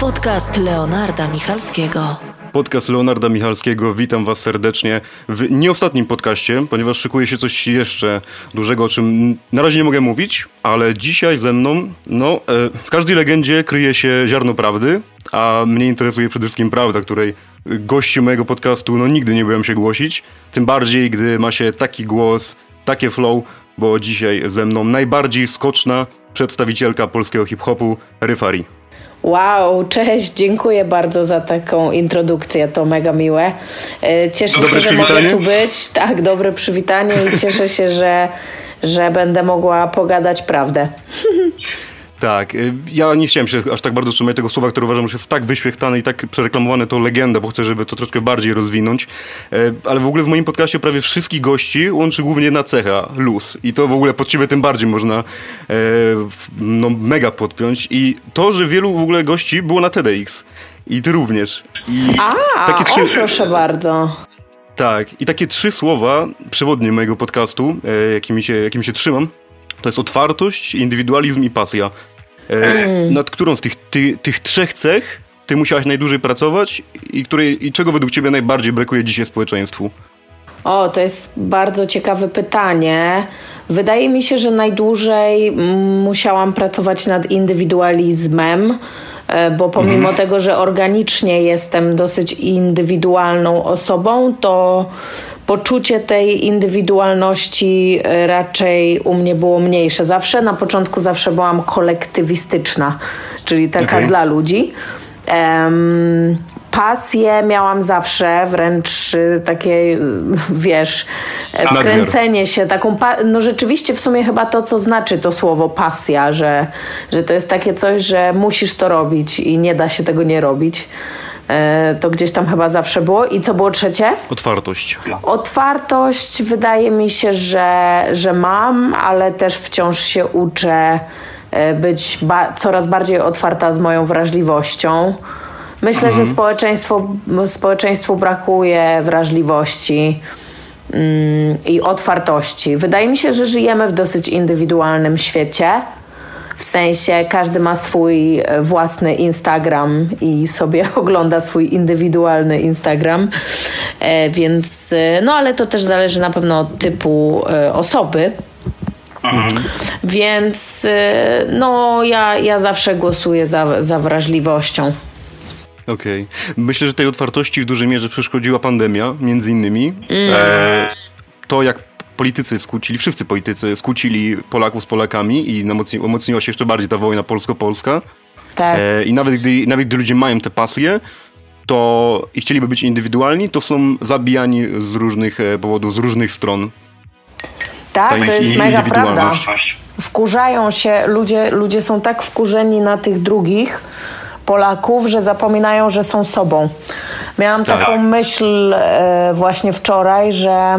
Podcast Leonarda Michalskiego. Podcast Leonarda Michalskiego. Witam Was serdecznie w nieostatnim podcaście, ponieważ szykuje się coś jeszcze dużego, o czym na razie nie mogę mówić, ale dzisiaj ze mną, no, e, w każdej legendzie kryje się ziarno prawdy, a mnie interesuje przede wszystkim prawda, której gościem mojego podcastu, no, nigdy nie byłem się głosić. Tym bardziej, gdy ma się taki głos, takie flow, bo dzisiaj ze mną najbardziej skoczna przedstawicielka polskiego hip-hopu, Ryfari. Wow, cześć, dziękuję bardzo za taką introdukcję, to mega miłe. E, cieszę Dobre się, że mogę tu być. Tak, dobre przywitanie i cieszę się, że, że będę mogła pogadać prawdę. Tak, y, ja nie chciałem się aż tak bardzo trzymać tego słowa, które uważam, że jest tak wyświechtane i tak przereklamowane to legenda, bo chcę, żeby to troszkę bardziej rozwinąć. E, ale w ogóle w moim podcaście prawie wszystkich gości łączy głównie jedna cecha, luz. I to w ogóle pod ciebie tym bardziej można e, no, mega podpiąć. I to, że wielu w ogóle gości było na TEDx. I ty również. I A, takie trzy... o, proszę bardzo. Tak, i takie trzy słowa przewodnie mojego podcastu, e, jakimi, się, jakimi się trzymam, to jest otwartość, indywidualizm i pasja. E, nad którą z tych, ty, tych trzech cech ty musiałaś najdłużej pracować i, której, i czego według ciebie najbardziej brakuje dzisiaj społeczeństwu? O, to jest bardzo ciekawe pytanie. Wydaje mi się, że najdłużej musiałam pracować nad indywidualizmem, e, bo pomimo mhm. tego, że organicznie jestem dosyć indywidualną osobą, to poczucie tej indywidualności e, raczej u mnie było mniejsze. Zawsze na początku zawsze byłam kolektywistyczna, czyli taka okay. dla ludzi. Um, pasję miałam zawsze, wręcz y, takie, wiesz, e, wkręcenie się, taką, no rzeczywiście w sumie chyba to, co znaczy to słowo pasja, że, że to jest takie coś, że musisz to robić i nie da się tego nie robić. E, to gdzieś tam chyba zawsze było. I co było trzecie? Otwartość. Otwartość wydaje mi się, że, że mam, ale też wciąż się uczę e, być ba coraz bardziej otwarta z moją wrażliwością. Myślę, mhm. że społeczeństwo, społeczeństwu brakuje wrażliwości mm, i otwartości. Wydaje mi się, że żyjemy w dosyć indywidualnym świecie. Sensie każdy ma swój e, własny Instagram i sobie ogląda swój indywidualny Instagram, e, więc e, no ale to też zależy na pewno od typu osoby. Więc no ja, ja zawsze głosuję za, za wrażliwością. Okej. Okay. Myślę, że tej otwartości w dużej mierze przeszkodziła pandemia, między innymi. Mm. E, to, jak politycy skłócili, wszyscy politycy skłócili Polaków z Polakami i umocniła się jeszcze bardziej ta wojna polsko-polska. Tak. E, I nawet gdy, nawet gdy ludzie mają te pasje, to i chcieliby być indywidualni, to są zabijani z różnych e, powodów, z różnych stron. Tak, to jest mega prawda. Wkurzają się, ludzie, ludzie są tak wkurzeni na tych drugich, Polaków, że zapominają, że są sobą. Miałam tak. taką myśl e, właśnie wczoraj, że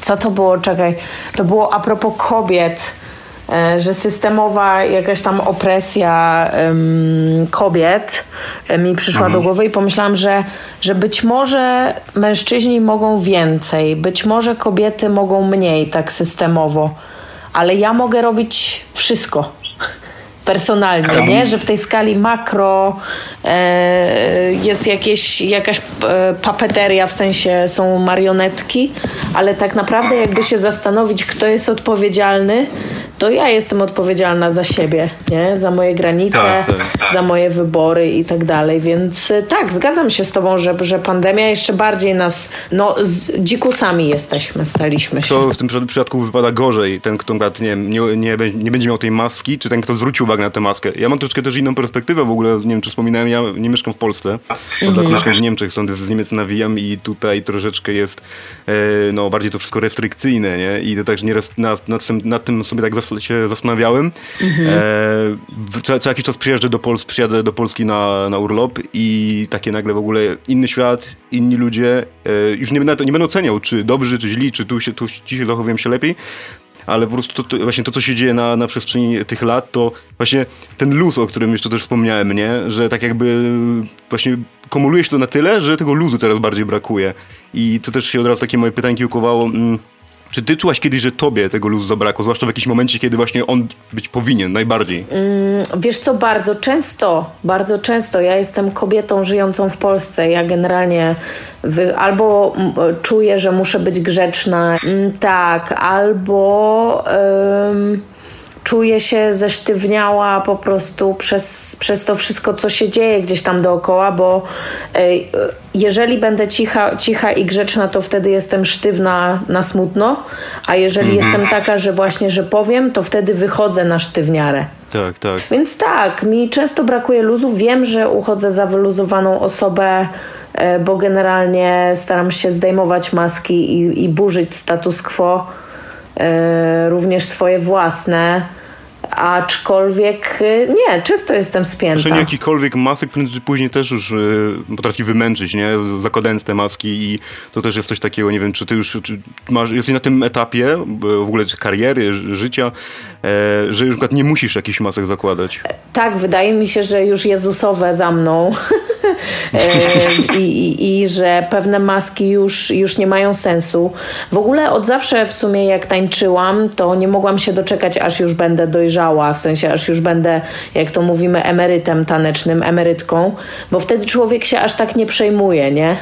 co to było? Czekaj, to było a propos kobiet, e, że systemowa jakaś tam opresja um, kobiet e, mi przyszła mhm. do głowy i pomyślałam, że, że być może mężczyźni mogą więcej, być może kobiety mogą mniej tak systemowo, ale ja mogę robić wszystko personalnie, nie? że w tej skali makro e, jest jakieś, jakaś e, papeteria, w sensie są marionetki, ale tak naprawdę jakby się zastanowić, kto jest odpowiedzialny, to ja jestem odpowiedzialna za siebie, nie? za moje granice, tak, tak, tak. za moje wybory i tak dalej. Więc e, tak, zgadzam się z Tobą, że, że pandemia jeszcze bardziej nas, no, z dzikusami jesteśmy, staliśmy się. To w tym przypadku wypada gorzej, ten, kto nie, nie, nie, nie będzie miał tej maski, czy ten, kto zwrócił uwagę na tę maskę. Ja mam troszkę też inną perspektywę w ogóle, nie wiem, czy wspominałem, ja nie mieszkam w Polsce, mhm. mieszkam w Niemczech, stąd z Niemiec nawijam i tutaj troszeczkę jest, e, no, bardziej to wszystko restrykcyjne, nie? I to także nie, nad, nad, tym, nad tym sobie tak się zastanawiałem. Mhm. E, co, co, jakiś czas przyjeżdżę do Polski, przyjadę do Polski na, na urlop i takie nagle w ogóle inny świat, inni ludzie. E, już nie będę, nie będę oceniał, czy dobrzy, czy źli, czy tu, się, tu dzisiaj zachowują się lepiej, ale po prostu to, to, właśnie to, co się dzieje na, na przestrzeni tych lat, to właśnie ten luz, o którym jeszcze też wspomniałem, nie? Że tak jakby właśnie kumuluje się to na tyle, że tego luzu coraz bardziej brakuje. I to też się od razu takie moje pytanki ukowało. Czy ty czułaś kiedyś, że tobie tego luzu zabrakło, zwłaszcza w jakimś momencie, kiedy właśnie on być powinien najbardziej? Mm, wiesz co, bardzo często, bardzo często. Ja jestem kobietą żyjącą w Polsce. Ja generalnie wy, albo czuję, że muszę być grzeczna, mm, tak, albo czuję się zesztywniała po prostu przez, przez to wszystko, co się dzieje gdzieś tam dookoła, bo jeżeli będę cicha, cicha i grzeczna, to wtedy jestem sztywna na smutno, a jeżeli mhm. jestem taka, że właśnie, że powiem, to wtedy wychodzę na sztywniarę. Tak, tak. Więc tak, mi często brakuje luzu. Wiem, że uchodzę za wyluzowaną osobę, e, bo generalnie staram się zdejmować maski i, i burzyć status quo E, również swoje własne. Aczkolwiek y, nie, często jestem spięta. Noszenie jakikolwiek masek prędzej czy później też już y, potrafi wymęczyć, nie? Zakładając te maski i to też jest coś takiego, nie wiem, czy ty już czy masz, jesteś na tym etapie w ogóle kariery, życia, e, że już nie musisz jakichś masek zakładać. Tak, wydaje mi się, że już Jezusowe za mną e, I, i, i, że pewne maski już, już nie mają sensu. W ogóle od zawsze w sumie jak tańczyłam, to nie mogłam się doczekać, aż już będę dojrzała, w sensie aż już będę, jak to mówimy, emerytem tanecznym, emerytką, bo wtedy człowiek się aż tak nie przejmuje, nie?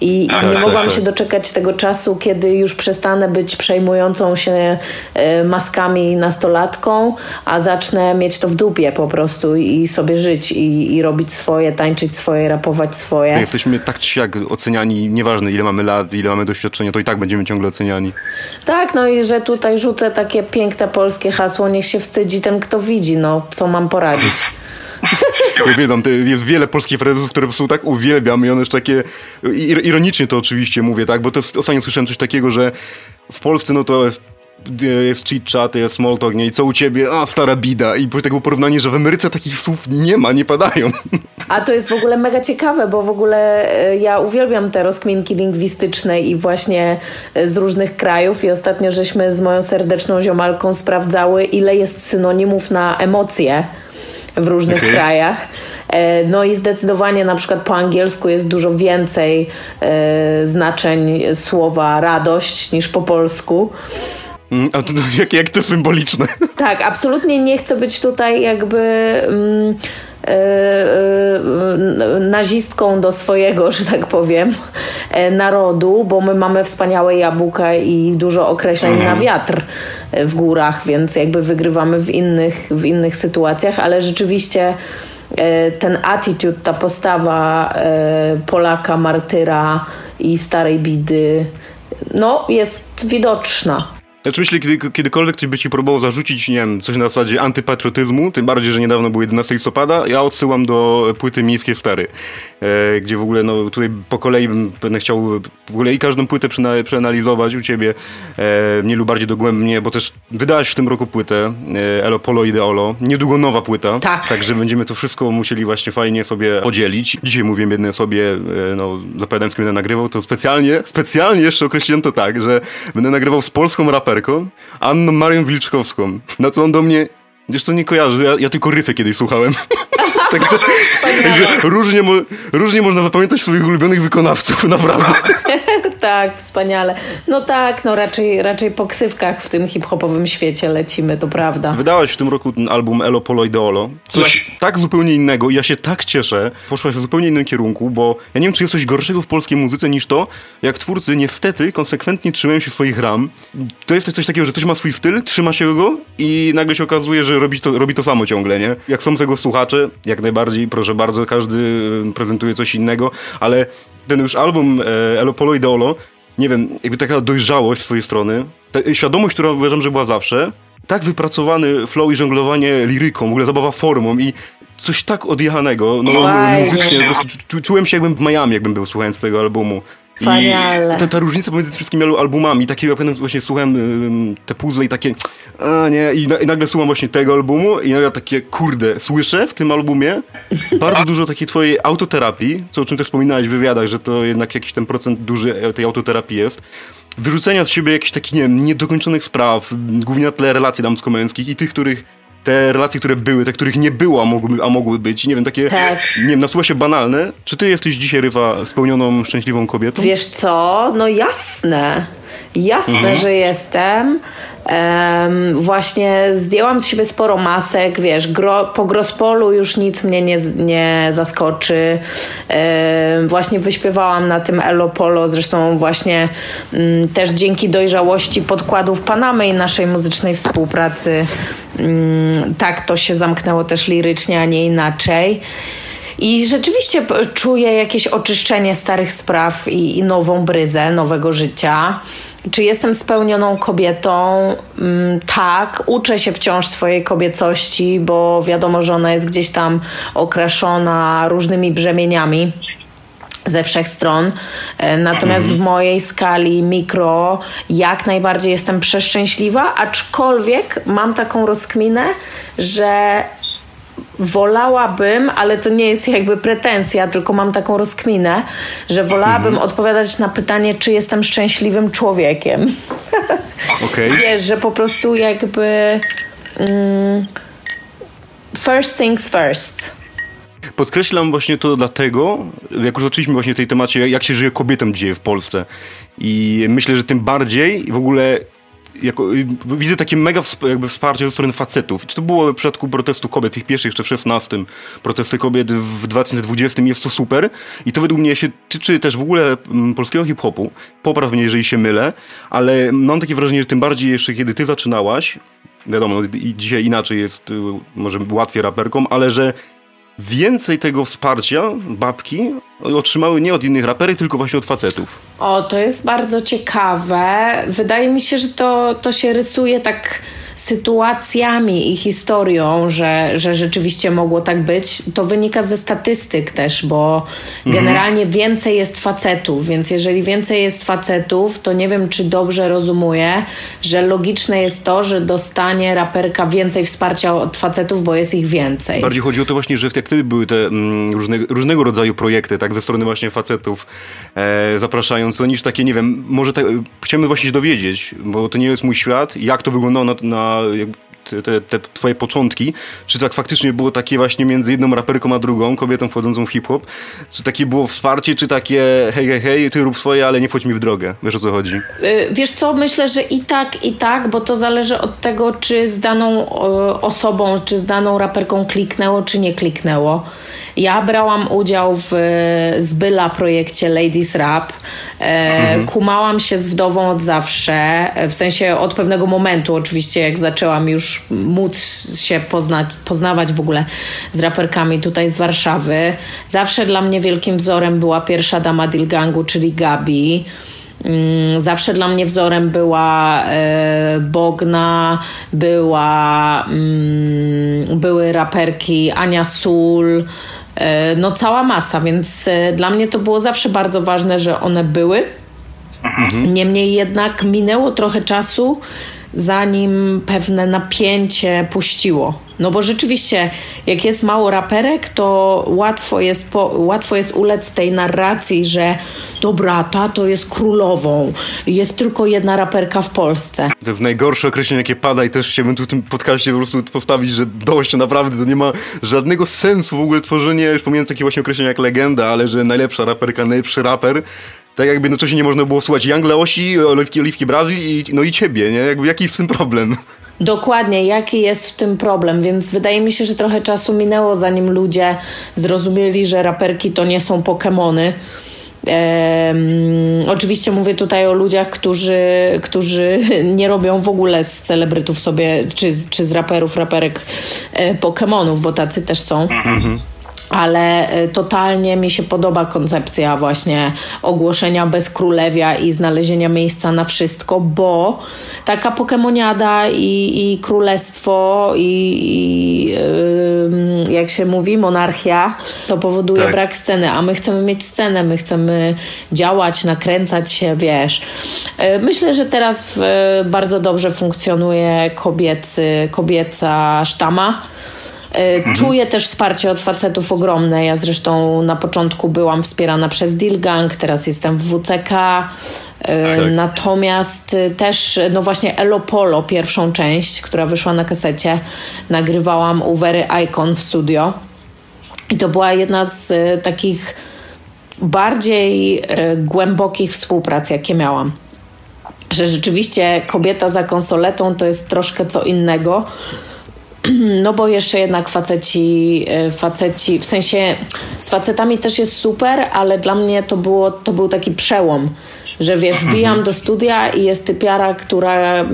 I tak, nie tak, mogłam tak, się doczekać tego czasu, kiedy już przestanę być przejmującą się e, maskami nastolatką, a zacznę mieć to w dupie po prostu i sobie żyć i, i robić swoje, tańczyć swoje, rapować swoje. My jesteśmy tak czy jak oceniani, nieważne ile mamy lat, ile mamy doświadczenia, to i tak będziemy ciągle oceniani. Tak, no i że tutaj rzucę takie piękne polskie hasło, niech się wstydzi ten, kto widzi, no co mam poradzić. Uwielbiam, jest wiele polskich frazesów, które po prostu tak uwielbiam i one już takie, ironicznie to oczywiście mówię, tak, bo to ostatnio słyszałem coś takiego, że w Polsce no to jest jest chit chat, jest small talk, nie? I co u ciebie? A, stara bida. I tego porównanie, że w Ameryce takich słów nie ma, nie padają. A to jest w ogóle mega ciekawe, bo w ogóle e, ja uwielbiam te rozkminki lingwistyczne i właśnie e, z różnych krajów i ostatnio żeśmy z moją serdeczną ziomalką sprawdzały, ile jest synonimów na emocje w różnych okay. krajach. E, no i zdecydowanie na przykład po angielsku jest dużo więcej e, znaczeń słowa radość niż po polsku. Mm, a to, jak, jak to symboliczne. Tak, absolutnie nie chcę być tutaj jakby mm, nazistką do swojego, że tak powiem, e, narodu, bo my mamy wspaniałe jabłka i dużo określeń mhm. na wiatr w górach, więc jakby wygrywamy w innych, w innych sytuacjach, ale rzeczywiście ten attitude, ta postawa Polaka, martyra i starej bidy, no jest widoczna. Znaczy myślę, kiedy, kiedykolwiek ktoś by ci próbował zarzucić, nie wiem, coś na zasadzie antypatriotyzmu, tym bardziej, że niedawno był 11 listopada, ja odsyłam do płyty Miejskie Stary, e, gdzie w ogóle, no tutaj po kolei będę chciał w ogóle i każdą płytę przeanalizować u ciebie, e, mniej lub bardziej dogłębnie, bo też wydałaś w tym roku płytę e, Elo Polo Ideolo, niedługo nowa płyta, tak. także będziemy to wszystko musieli właśnie fajnie sobie podzielić. Dzisiaj mówiłem jednej osobie, e, no zapowiadając, będę nagrywał, to specjalnie, specjalnie jeszcze określiłem to tak, że będę nagrywał z polską raperką, raperką, Anną Marią Wilczkowską. Na co on do mnie, wiesz co, nie kojarzy, ja, ja tylko ryfy kiedyś słuchałem. Także, także różnie, różnie można zapamiętać swoich ulubionych wykonawców, naprawdę. tak, wspaniale. No tak, no raczej, raczej po ksywkach w tym hip-hopowym świecie lecimy, to prawda. Wydałaś w tym roku ten album Elo Polo Ideolo. Coś tak zupełnie innego i ja się tak cieszę. Poszłaś w zupełnie innym kierunku, bo ja nie wiem, czy jest coś gorszego w polskiej muzyce niż to, jak twórcy niestety konsekwentnie trzymają się swoich ram. To jest coś takiego, że ktoś ma swój styl, trzyma się go i nagle się okazuje, że robi to, robi to samo ciągle, nie? Jak są tego słuchacze, jak najbardziej, proszę bardzo, każdy prezentuje coś innego, ale ten już album e, Elo Polo Ideolo, nie wiem, jakby taka dojrzałość z swojej strony, ta świadomość, która uważam, że była zawsze, tak wypracowany flow i żonglowanie liryką, w ogóle zabawa formą i coś tak odjechanego, no muzycznie, po prostu czułem się jakbym w Miami, jakbym był słuchając tego albumu. Wspaniale. I ta, ta, różnica pomiędzy wszystkimi albumami, takie ja pamiętam właśnie słuchałem te puzzle i takie, a nie, i, na, i, nagle słucham właśnie tego albumu i nagle takie, kurde, słyszę w tym albumie bardzo dużo takiej twojej autoterapii, co o czym też wspominałeś w wywiadach, że to jednak jakiś ten procent duży tej autoterapii jest. Wyrzucenia z siebie jakichś takich, nie wiem, niedokończonych spraw, głównie na tle relacji damsko-męskich i tych, których te relacje, które były, te, których nie było, a mogły, a mogły być. Nie wiem, takie, tak. nie wiem, nasuwa się banalne. Czy ty jesteś dzisiaj, Rywa, spełnioną, szczęśliwą kobietą? Wiesz co? No jasne. Jasne, mhm. że jestem. Um, właśnie zdjęłam z siebie sporo masek, wiesz, gro, po Grospolu już nic mnie nie, nie zaskoczy. Um, właśnie wyśpiewałam na tym Elopolo, zresztą właśnie um, też dzięki dojrzałości podkładów Panamy i naszej muzycznej współpracy tak to się zamknęło też lirycznie, a nie inaczej. I rzeczywiście czuję jakieś oczyszczenie starych spraw i, i nową bryzę, nowego życia. Czy jestem spełnioną kobietą? Mm, tak, uczę się wciąż swojej kobiecości, bo wiadomo, że ona jest gdzieś tam okraszona różnymi brzemieniami ze wszech stron. E, natomiast mhm. w mojej skali mikro jak najbardziej jestem przeszczęśliwa, aczkolwiek mam taką rozkminę, że wolałabym, ale to nie jest jakby pretensja, tylko mam taką rozkminę, że wolałabym mhm. odpowiadać na pytanie, czy jestem szczęśliwym człowiekiem. Okay. Wiesz, że po prostu jakby mm, first things first. Podkreślam właśnie to dlatego, jak już zaczęliśmy właśnie w tej temacie, jak się żyje kobietom dzieje w Polsce. I myślę, że tym bardziej w ogóle jako, y, widzę takie mega jakby wsparcie ze strony facetów. Czy to było w przypadku protestu kobiet, tych pierwszych jeszcze w 16, protesty kobiet w 2020, jest to super. I to według mnie się tyczy też w ogóle mm, polskiego hip-hopu. Popraw mnie, jeżeli się mylę, ale mam takie wrażenie, że tym bardziej jeszcze kiedy ty zaczynałaś, wiadomo, no, dzisiaj inaczej jest, y, może łatwiej raperkom, ale że więcej tego wsparcia babki otrzymały nie od innych raperek, tylko właśnie od facetów. O, to jest bardzo ciekawe. Wydaje mi się, że to, to się rysuje tak sytuacjami i historią, że, że rzeczywiście mogło tak być, to wynika ze statystyk też, bo mhm. generalnie więcej jest facetów, więc jeżeli więcej jest facetów, to nie wiem, czy dobrze rozumuję, że logiczne jest to, że dostanie raperka więcej wsparcia od facetów, bo jest ich więcej. Bardziej chodzi o to właśnie, że jak wtedy były te mm, różne, różnego rodzaju projekty, tak, ze strony właśnie facetów e, zapraszając, niż takie, nie wiem, może tak, chciałbym właśnie się dowiedzieć, bo to nie jest mój świat, jak to wyglądało na, na te, te, twoje początki, czy tak faktycznie było takie właśnie między jedną raperką a drugą, kobietą wchodzącą w hip-hop, czy takie było wsparcie, czy takie hej, hej, hej, ty rób swoje, ale nie wchodź mi w drogę. Wiesz o co chodzi? Y, wiesz co, myślę, że i tak, i tak, bo to zależy od tego, czy z daną osobą, czy z daną raperką kliknęło, czy nie kliknęło. Ja brałam udział w Zbyla projekcie Ladies Rap. E, mhm. Kumałam się z wdową od zawsze, w sensie od pewnego momentu oczywiście, jak zaczęłam już móc się poznać, poznawać w ogóle z raperkami tutaj z Warszawy. Zawsze dla mnie wielkim wzorem była pierwsza dama Dilgangu, czyli Gabi. Mm, zawsze dla mnie wzorem była e, Bogna, była, mm, były raperki Ania Sól, e, no cała masa, więc e, dla mnie to było zawsze bardzo ważne, że one były. Mhm. Niemniej jednak minęło trochę czasu, zanim pewne napięcie puściło. No bo rzeczywiście, jak jest mało raperek, to łatwo jest, po, łatwo jest ulec tej narracji, że dobra, ta to jest królową, jest tylko jedna raperka w Polsce. To jest najgorsze określenie, jakie pada i też chciałbym tu w tym podcaście po prostu postawić, że dość naprawdę to nie ma żadnego sensu w ogóle tworzenie, już pomijając takie właśnie określenia jak legenda, ale że najlepsza raperka, najlepszy raper, tak jakby no się nie można było słuchać Young Leosi, Oliwki, Oliwki i, no i ciebie, nie? Jakby jaki jest w tym problem? Dokładnie, jaki jest w tym problem, więc wydaje mi się, że trochę czasu minęło, zanim ludzie zrozumieli, że raperki to nie są Pokemony. Um, oczywiście mówię tutaj o ludziach, którzy, którzy nie robią w ogóle z celebrytów sobie, czy, czy z raperów, raperek e, Pokemonów, bo tacy też są. Mhm ale y, totalnie mi się podoba koncepcja właśnie ogłoszenia bez królewia i znalezienia miejsca na wszystko, bo taka pokemoniada i, i królestwo i, i yy, jak się mówi, monarchia, to powoduje tak. brak sceny, a my chcemy mieć scenę, my chcemy działać, nakręcać się, wiesz. Yy, myślę, że teraz w, bardzo dobrze funkcjonuje kobiecy, kobieca sztama, mhm. Czuję też wsparcie od facetów ogromne. Ja zresztą na początku byłam wspierana przez Dilgang, teraz jestem w WCK. E, tak. Natomiast też, no właśnie Elopolo, pierwszą część, która wyszła na kasecie, nagrywałam u Very Icon w studio. I to była jedna z e, takich bardziej głębokich współprac, jakie miałam. że rzeczywiście kobieta za konsoletą to jest troszkę co innego. No bo jeszcze jednak faceci, e, faceci, w sensie z facetami też jest super, ale dla mnie to, było, to był taki przełom, że wiesz, wbijam do studia i jest typiara, która y,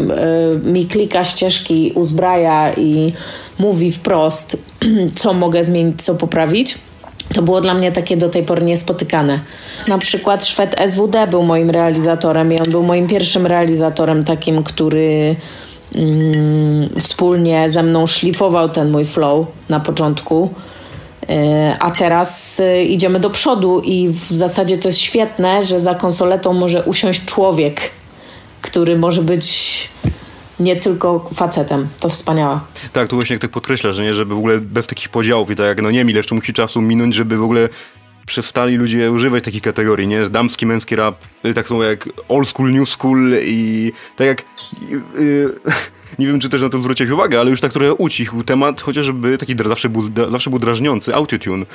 mi klika ścieżki, uzbraja i mówi wprost, co mogę zmienić, co poprawić. To było dla mnie takie do tej pory niespotykane. Na przykład Szwed SWD był moim realizatorem i on był moim pierwszym realizatorem takim, który wspólnie ze mną szlifował ten mój flow na początku. E, a teraz e, idziemy do przodu i w zasadzie to jest świetne, że za konsoletą może usiąść człowiek, który może być nie tylko facetem. To wspaniałe. Tak, tu właśnie jak tak podkreśla, że nie, żeby w ogóle bez takich podziałów i tak no nie ile jeszcze musi czasu minąć, żeby w ogóle przestali ludzie używać takich kategorii, nie? Damski, męski rap, y, tak samo jak old school, new school i tak jak... Yy, nie wiem, czy też na to zwróciłeś uwagę, ale już tak trochę ucichł temat, chociażby taki zawsze był, zawsze był drażniący, autotune.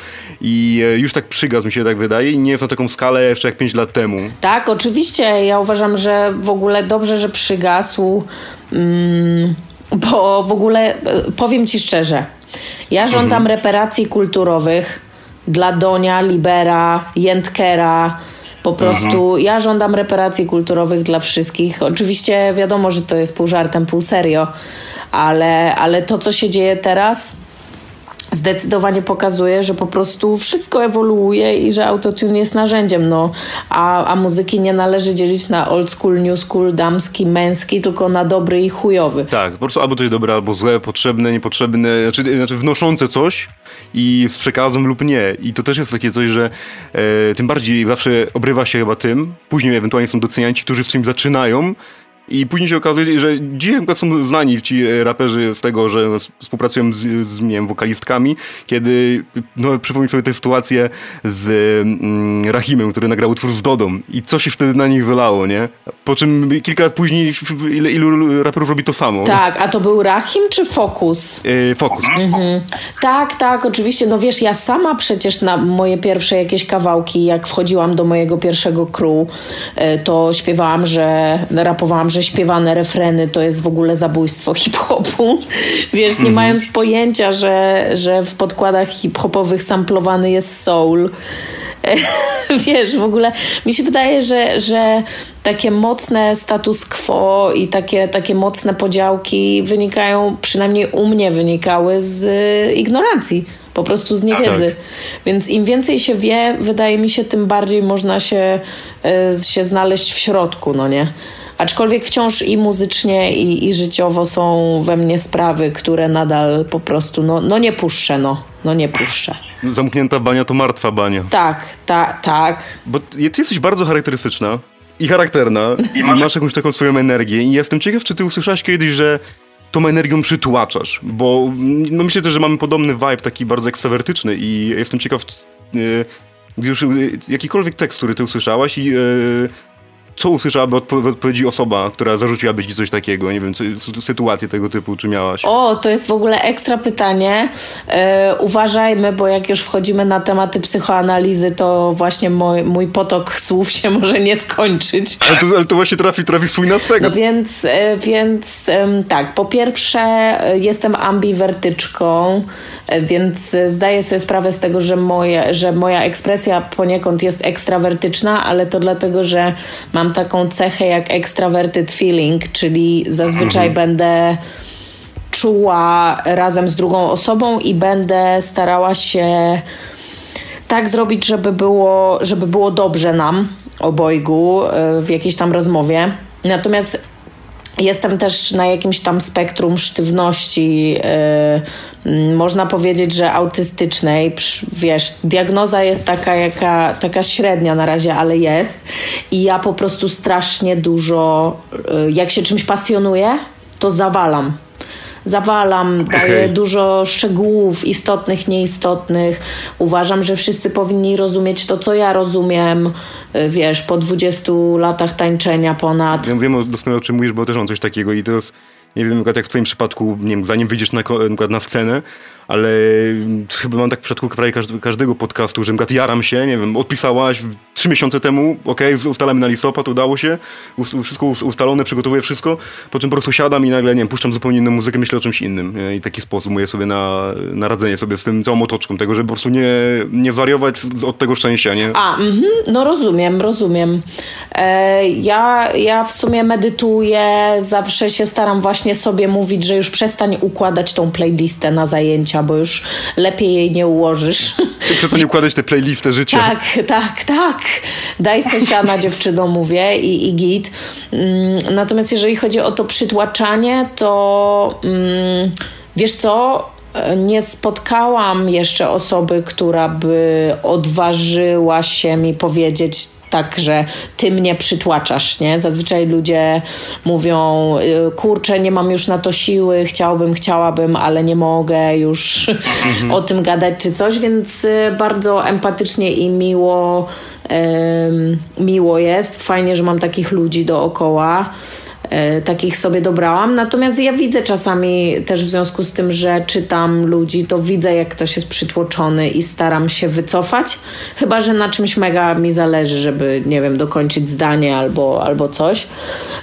I e, już tak przygaz mi się tak wydaje i nie jest na taką skalę jeszcze jak 5 lat temu. Tak, oczywiście. Ja uważam, że w ogóle dobrze, że przygasł, mm, bo w ogóle e, powiem ci szczerze, ja żądam mhm. reparacji kulturowych dla Donia, Libera, Jędkera, po prostu mhm. ja żądam reparacji kulturowych dla wszystkich. Oczywiście wiadomo, że to jest pół żartem, pół serio, ale, ale to, co się dzieje teraz, zdecydowanie pokazuje, że po prostu wszystko ewoluuje i że autotune jest narzędziem, no, a, a muzyki nie należy dzielić na old school, new school, damski, męski, tylko na dobry i chujowy. Tak, po prostu albo jest dobre, albo złe, potrzebne, niepotrzebne, znaczy, znaczy wnoszące coś i z przekazem lub nie. I to też jest takie coś, że e, tym bardziej zawsze obrywa się chyba tym, później ewentualnie są doceniani ci, którzy z czymś zaczynają, i później się okazuje, że dzisiaj są znani ci raperzy z tego, że współpracują z, z nie wiem, wokalistkami, kiedy, no przypomnij sobie tę sytuację z mm, Rahimem, który nagrał utwór z Dodą i co się wtedy na nich wylało, nie? Po czym kilka lat później ile, ilu raperów robi to samo. Tak, a to był Rahim czy Focus? Yy, Focus. Mhm. Tak, tak, oczywiście. No wiesz, ja sama przecież na moje pierwsze jakieś kawałki, jak wchodziłam do mojego pierwszego crew, e, to śpiewałam, że rapowałam, że śpiewane refreny to jest w ogóle zabójstwo hip-hopu. Wiesz, nie mhm. mając pojęcia, że, że w podkładach hip-hopowych samplowany jest soul. Wiesz, w ogóle mi się wydaje, że, że takie mocne status quo i takie, takie mocne podziałki wynikają, przynajmniej u mnie wynikały z ignorancji po prostu z niewiedzy. Tak. Więc im więcej się wie, wydaje mi się, tym bardziej można się, e, się znaleźć w środku, no nie? Aczkolwiek wciąż i muzycznie, i, i życiowo są we mnie sprawy, które nadal po prostu, no, no nie puszczę, no. No nie puszczę. Zamknięta bania to martwa bania. Tak, tak, tak. Bo ty jesteś bardzo charakterystyczna i charakterna. I masz... masz jakąś taką swoją energię. I jestem ciekaw, czy ty usłyszałaś kiedyś, że tą energią przytłaczasz, bo no myślę też, że mamy podobny vibe, taki bardzo ekstrawertyczny i jestem ciekaw, yy, już yy, jakikolwiek tekst, który ty usłyszałaś i yy, co usłyszałaby od odpowiedzi osoba, która zarzuciłaby ci coś takiego? Nie wiem, co, sytuację tego typu, czy miałaś? O, to jest w ogóle ekstra pytanie. E, uważajmy, bo jak już wchodzimy na tematy psychoanalizy, to właśnie mój, mój potok słów się może nie skończyć. Ale to, ale to właśnie trafi, trafi swój na swego. No więc, e, więc e, tak, po pierwsze e, jestem ambiwertyczką, więc zdaję sobie sprawę z tego, że, moje, że moja ekspresja poniekąd jest ekstrawertyczna, ale to dlatego, że mam taką cechę jak extraverted feeling, czyli zazwyczaj mhm. będę czuła razem z drugą osobą i będę starała się tak zrobić, żeby było, żeby było dobrze nam obojgu e, w jakiejś tam rozmowie. Natomiast Jestem też na jakimś tam spektrum sztywności, yy, można powiedzieć, że autystycznej. Wiesz, diagnoza jest taka, jaka, taka średnia na razie, ale jest. I ja po prostu strasznie dużo, yy, jak się czymś pasjonuję, to zawalam zawalam, okay. daję dużo szczegółów istotnych, nieistotnych. Uważam, że wszyscy powinni rozumieć to, co ja rozumiem, y, wiesz, po 20 latach tańczenia ponad. Ja wiem doskonale o czym mówisz, bo też mam coś takiego i to jest, nie wiem, jak w twoim przypadku, nie wiem, zanim wyjdziesz na, na scenę, ale chyba mam tak w przypadku prawie każdego podcastu, że jaram się, nie wiem, odpisałaś trzy miesiące temu, okej, okay, ustalamy na listopad, udało się, wszystko ustalone, przygotowuję wszystko, po czym po prostu siadam i nagle, nie wiem, puszczam zupełnie inną muzykę, myślę o czymś innym nie? i taki sposób mówię sobie na, na radzenie sobie z tym całą otoczką tego, żeby po prostu nie, nie zwariować od tego szczęścia, nie? A, mm no rozumiem, rozumiem. E, ja, ja w sumie medytuję, zawsze się staram właśnie sobie mówić, że już przestań układać tą playlistę na zajęcia, bo już lepiej jej nie ułożysz. Ty przestań układać tę playlistę życia. Tak, tak, tak. Daj se siana dziewczyno, mówię i, i git. Mm, natomiast jeżeli chodzi o to przytłaczanie, to mm, wiesz co nie spotkałam jeszcze osoby, która by odważyła się mi powiedzieć tak, że ty mnie przytłaczasz, nie? Zazwyczaj ludzie mówią, y, kurczę, nie mam już na to siły, chciałbym, chciałabym, ale nie mogę już o tym gadać czy coś, więc y, bardzo empatycznie i miło, miło jest. Fajnie, że mam takich ludzi dookoła. E, takich sobie dobrałam. Natomiast ja widzę czasami też w związku z tym, że czytam ludzi, to widzę, jak ktoś jest przytłoczony i staram się wycofać. Chyba, że na czymś mega mi zależy, żeby, nie wiem, dokończyć zdanie albo, albo coś.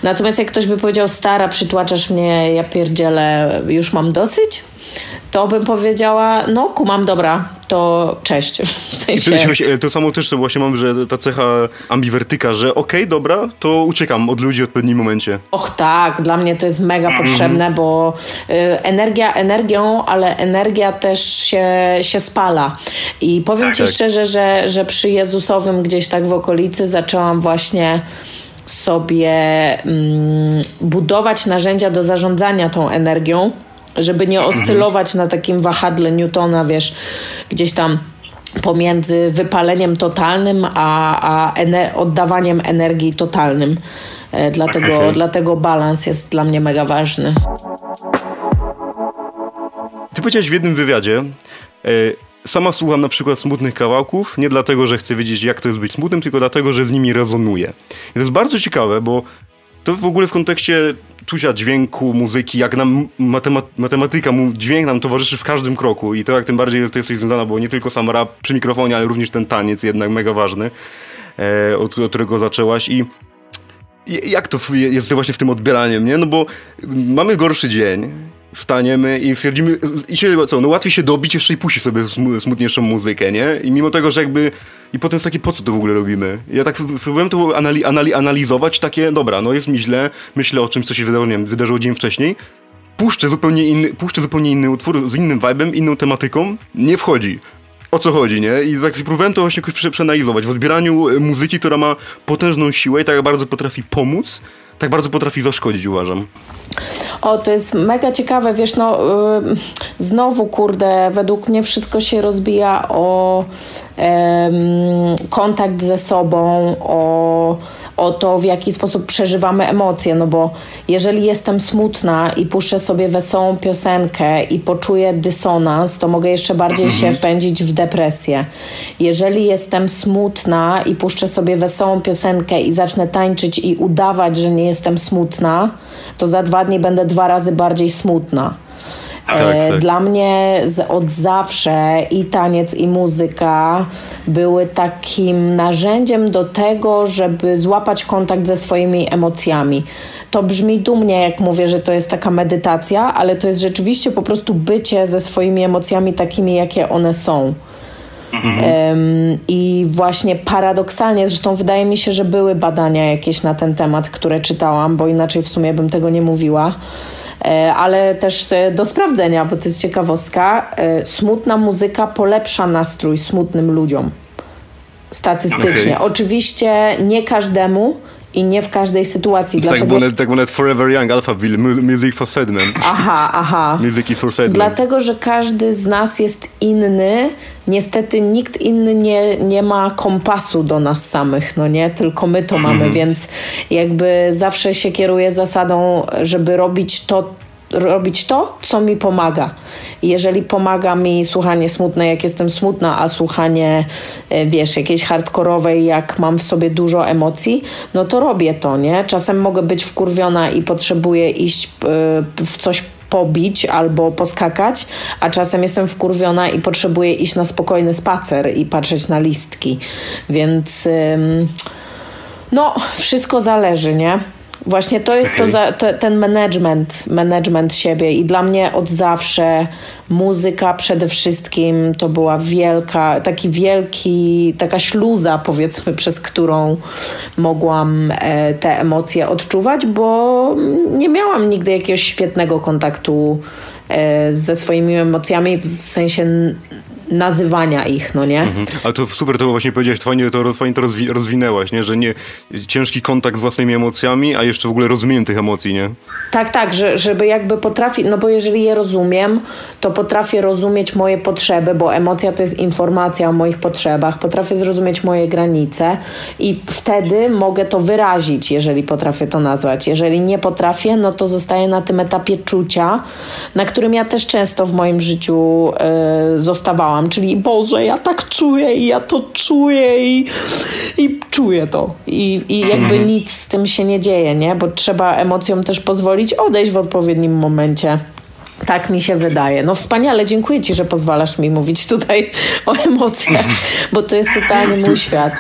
Natomiast jak ktoś by powiedział, stara, przytłaczasz mnie, ja pierdzielę, już mam dosyć, to bym powiedziała, no kumam, dobra, to cześć. W sensie... to samo też właśnie mam, że ta cecha ambiwertyka, że okej, okay, dobra, to uciekam od ludzi w odpowiednim momencie. Och tak, dla mnie to jest mega potrzebne, bo y, energia energią, ale energia też się, się spala. I powiem tak, ci tak. szczerze, że, że przy Jezusowym gdzieś tak w okolicy zaczęłam właśnie sobie mm, budować narzędzia do zarządzania tą energią żeby nie oscylować na takim wahadle Newtona, wiesz, gdzieś tam pomiędzy wypaleniem totalnym a, a ene oddawaniem energii totalnym. E, dlatego, okay. dlatego balans jest dla mnie mega ważny. Ty powiedziałeś w jednym wywiadzie, e, sama słucham na przykład smutnych kawałków, nie dlatego, że chcę wiedzieć, jak to jest być smutnym, tylko dlatego, że z nimi rezonuję. I to jest bardzo ciekawe, bo to w ogóle w kontekście czucia dźwięku, muzyki, jak nam matema matematyka, dźwięk nam towarzyszy w każdym kroku i to jak tym bardziej to jesteś związana, bo nie tylko sam rap przy mikrofonie, ale również ten taniec jednak mega ważny, e, od, od którego zaczęłaś i jak to jest właśnie w tym odbieraniem, nie? No bo mamy gorszy dzień, wstaniemy i stwierdzimy, i się, co, no łatwiej się dobić jeszcze i puścić sobie smutniejszą muzykę, nie? I mimo tego, że jakby, i potem jest takie, po co to w ogóle robimy? Ja tak próbowałem to anali, anali, analizować, takie, dobra, no jest mi źle, myślę o czymś, co się wydarzyło, nie wiem, wydarzyło dzień wcześniej, puszczę zupełnie inny, puszczę zupełnie inny utwór z innym vibem, inną tematyką, nie wchodzi. O co chodzi, nie? I tak próbowałem to właśnie jakoś przeanalizować. W odbieraniu muzyki, która ma potężną siłę i tak bardzo potrafi pomóc, tak bardzo potrafi zaszkodzić, uważam. O, to jest mega ciekawe, wiesz, no yy, znowu, kurde, według mnie wszystko się rozbija o kontakt ze sobą, o, o to, w jaki sposób przeżywamy emocje. No bo jeżeli jestem smutna i puszczę sobie wesołą piosenkę i poczuję dysonans, to mogę jeszcze bardziej mhm. się wpędzić w depresję. Jeżeli jestem smutna i puszczę sobie wesołą piosenkę i zacznę tańczyć i udawać, że nie jestem smutna, to za dwa dni będę dwa razy bardziej smutna. Tak, e, tak. Dla mnie od zawsze i taniec, i muzyka były takim narzędziem do tego, żeby złapać kontakt ze swoimi emocjami. To brzmi dumnie, jak mówię, że to jest taka medytacja, ale to jest rzeczywiście po prostu bycie ze swoimi emocjami takimi, jakie one są. Mhm. Um, I właśnie paradoksalnie, zresztą wydaje mi się, że były badania jakieś na ten temat, które czytałam, bo inaczej w sumie bym tego nie mówiła ale też e, do sprawdzenia, bo to jest ciekawostka. E, smutna muzyka polepsza nastrój smutnym ludziom. Statystycznie. Okay. Oczywiście nie każdemu, i nie w każdej sytuacji. Tak, dlatego... Tak, tak nawet Forever Young, Alphaville, Music for Sedman. Aha, aha. Music is for Sedman. Dlatego, że każdy z nas jest inny. Niestety nikt inny nie, nie ma kompasu do nas samych, no nie? Tylko my to mamy, mhm. więc jakby zawsze się kieruję zasadą, żeby robić to, robić to, co mi pomaga. Jeżeli pomaga mi słuchanie smutne, jak jestem smutna, a słuchanie, e, wiesz, jakiejś hardkorowej, jak mam w sobie dużo emocji, no to robię to, nie? Czasem mogę być wkurwiona i potrzebuję iść e, w coś pobić albo poskakać, a czasem jestem wkurwiona i potrzebuję iść na spokojny spacer i patrzeć na listki. Więc no, wszystko zależy, nie? Właśnie to jest to, za, to, ten management, management siebie. I dla mnie od zawsze muzyka przede wszystkim to była wielka, taki wielki, taka śluza powiedzmy, przez którą mogłam e, te emocje odczuwać, bo nie miałam nigdy jakiegoś świetnego kontaktu e, ze swoimi emocjami w sensie nazywania ich, no nie? Mhm. Ale to super, to właśnie powiedziałeś, fajnie to, fajnie to rozwi rozwinęłaś, nie? Że nie ciężki kontakt z własnymi emocjami, a jeszcze w ogóle rozumiem tych emocji, nie? Tak, tak, że, żeby jakby potrafić, no bo jeżeli je rozumiem, to potrafię rozumieć moje potrzeby, bo emocja to jest informacja o moich potrzebach, potrafię zrozumieć moje granice i wtedy mogę to wyrazić, jeżeli potrafię to nazwać. Jeżeli nie potrafię, no to zostaję na tym etapie czucia, na którym ja też często w moim życiu yy, zostawałam czyli Boże, ja tak czuję i ja to czuję i, i czuję to. I, i jakby mhm. nic z tym się nie dzieje, nie? Bo trzeba emocjom też pozwolić odejść w odpowiednim momencie. Tak mi się wydaje. No wspaniale, dziękuję Ci, że pozwalasz mi mówić tutaj o emocjach, bo to jest totalnie mój świat.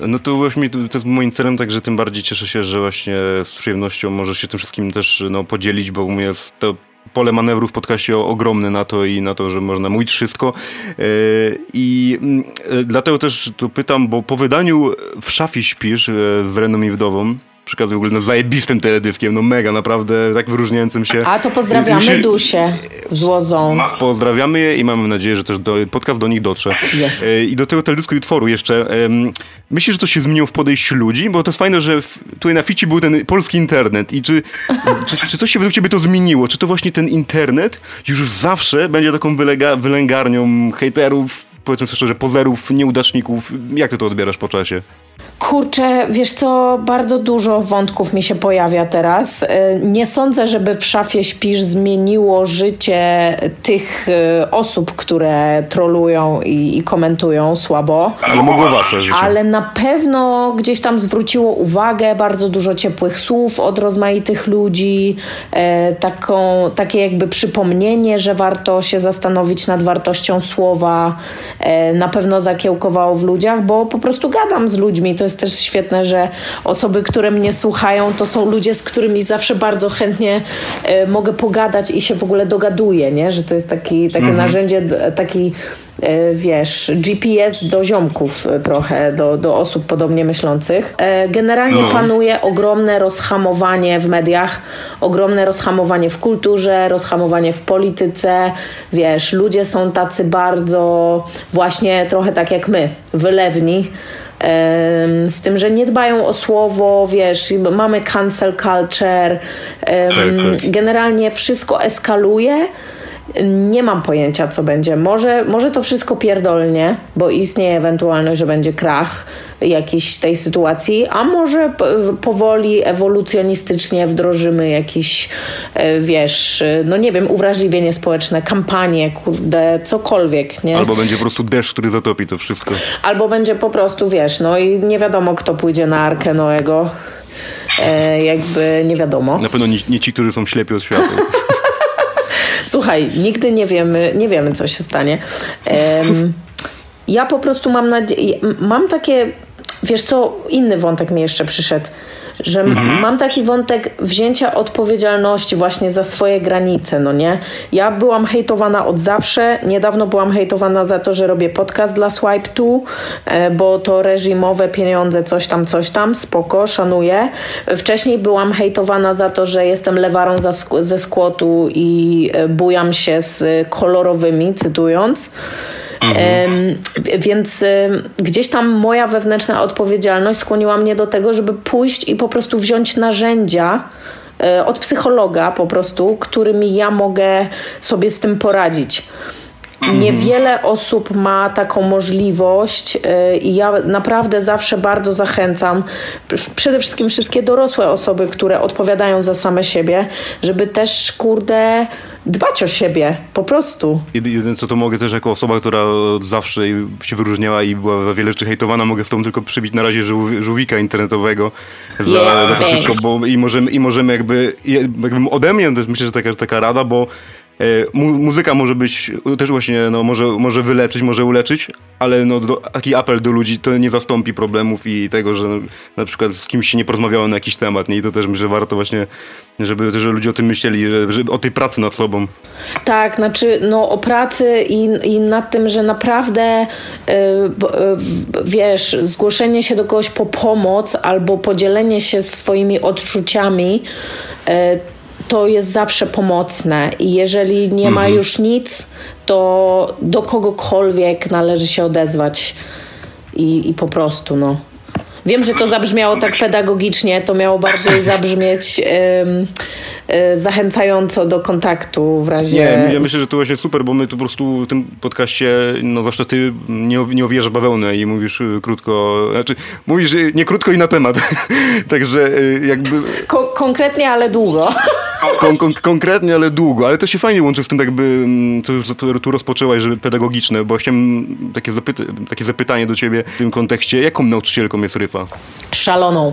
No to właśnie to jest moim celem, także tym bardziej cieszę się, że właśnie z przyjemnością możesz się tym wszystkim też no, podzielić, bo u mnie jest to pole manewru w podcaście ogromne na to i na to, że można mówić wszystko. E, I mm, e, dlatego też tu pytam, bo po wydaniu w szafie śpisz e, z Reną i Wdową, przekazy w ogóle no, zajebistym teledyskiem, no mega, naprawdę tak wyróżniającym się. A to pozdrawiamy się... Dusię z Łozą. Pozdrawiamy je i mamy nadzieję, że też do, podcast do nich dotrze. Yes. I do tego teledysku i utworu jeszcze. Myślisz, że to się zmieniło w podejściu ludzi? Bo to jest fajne, że w, tutaj na Fici był ten polski internet i czy, czy, czy coś się według ciebie to zmieniło? Czy to właśnie ten internet już zawsze będzie taką wylega, wylęgarnią hejterów, powiedzmy sobie szczerze, pozerów, nieudaczników? Jak ty to odbierasz po czasie? Kurczę, wiesz co, bardzo dużo wątków mi się pojawia teraz. E, nie sądzę, żeby w szafie śpisz zmieniło życie tych e, osób, które trolują i, i komentują słabo. Ale mogło wasze życie. Ale na pewno gdzieś tam zwróciło uwagę bardzo dużo ciepłych słów od rozmaitych ludzi, e, taką, takie jakby przypomnienie, że warto się zastanowić nad wartością słowa. Na pewno zakiełkowało w ludziach, bo po prostu gadam z ludźmi. To jest też świetne, że osoby, które mnie słuchają, to są ludzie, z którymi zawsze bardzo chętnie e, mogę pogadać i się w ogóle dogaduję, nie? Że to jest taki, takie mhm. narzędzie, taki e, wiesz, GPS do ziomków trochę, do, do osób podobnie myślących. E, generalnie no. panuje ogromne rozhamowanie w mediach, ogromne rozhamowanie w kulturze, rozhamowanie w polityce. Wiesz, ludzie są tacy bardzo właśnie trochę tak jak my, wylewni z tym, że nie dbają o słowo, wiesz, mamy cancel culture, tak, tak. generalnie wszystko eskaluje. Nie mam pojęcia, co będzie. Może, może to wszystko pierdolnie, bo istnieje ewentualność, że będzie krach jakiejś tej sytuacji, a może powoli, ewolucjonistycznie wdrożymy jakiś, e, wiesz, no nie wiem, uwrażliwienie społeczne, kampanie, kurde, cokolwiek, nie? Albo będzie po prostu deszcz, który zatopi to wszystko. Albo będzie po prostu, wiesz, no i nie wiadomo, kto pójdzie na Arkę Noego. E, jakby nie wiadomo. Na pewno nie, nie ci, którzy są ślepi od światła. Słuchaj, nigdy nie wiemy, nie wiemy, co się stanie. Um, ja po prostu mam nadzieję, mam takie Wiesz co, inny wątek mi jeszcze przyszedł, że mhm. mam taki wątek wzięcia odpowiedzialności właśnie za swoje granice, no nie? Ja byłam hejtowana od zawsze, niedawno byłam hejtowana za to, że robię podcast dla Swipe 2, e, bo to reżimowe pieniądze, coś tam, coś tam, spoko, szanuję. Wcześniej byłam hejtowana za to, że jestem lewarą ze skłotu i e, bujam się z kolorowymi, cytując. Mhm. Więc gdzieś tam moja wewnętrzna odpowiedzialność skłoniła mnie do tego, żeby pójść i po prostu wziąć narzędzia e, od psychologa po prostu, którymi ja mogę sobie z tym poradzić. Niewiele osób ma taką możliwość e, i ja naprawdę zawsze bardzo zachęcam przede wszystkim wszystkie dorosłe osoby, które odpowiadają za same siebie, żeby też kurde dbać o siebie, po prostu. Jedyne co to mogę też jako osoba, która zawsze się wyróżniała i była za wiele rzeczy hejtowana, mogę z tobą tylko przybić na razie żół, żółwika internetowego za, yeah, za to wszystko, bo i możemy, i możemy jakby, jakby ode mnie też myślę, że taka, taka rada, bo mu muzyka może być też właśnie, no, może, może wyleczyć, może uleczyć, ale no, do, taki apel do ludzi to nie zastąpi problemów i tego, że na przykład z kimś się nie porozmawiało na jakiś temat, nie? I to też myślę, warto właśnie, żeby, żeby ludzie o tym myśleli, że, że o tej pracy nad sobą. Tak, znaczy no o pracy i, i nad tym, że naprawdę yy, yy, wiesz, zgłoszenie się do kogoś po pomoc albo podzielenie się swoimi odczuciami yy, to jest zawsze pomocne i jeżeli nie ma mhm. już nic, to do kogokolwiek należy się odezwać i, i po prostu no. Wiem, że to zabrzmiało tak pedagogicznie, to miało bardziej zabrzmieć zachęcająco do kontaktu w razie... Nie, ja myślę, że to właśnie super, bo my tu po prostu w tym podcaście, no zwłaszcza ty nie, nie owijasz bawełnę i mówisz y, krótko, znaczy mówisz y, nie krótko i na temat, także y, jakby... Ko konkretnie, ale długo. Kon kon konkretnie, ale długo, ale to się fajnie łączy z tym jakby, mm, co już tu rozpoczęłaś, żeby pedagogiczne, bo chciałem takie, zapyta takie zapytanie do ciebie w tym kontekście, jaką nauczycielką jest Ryfa? Szaloną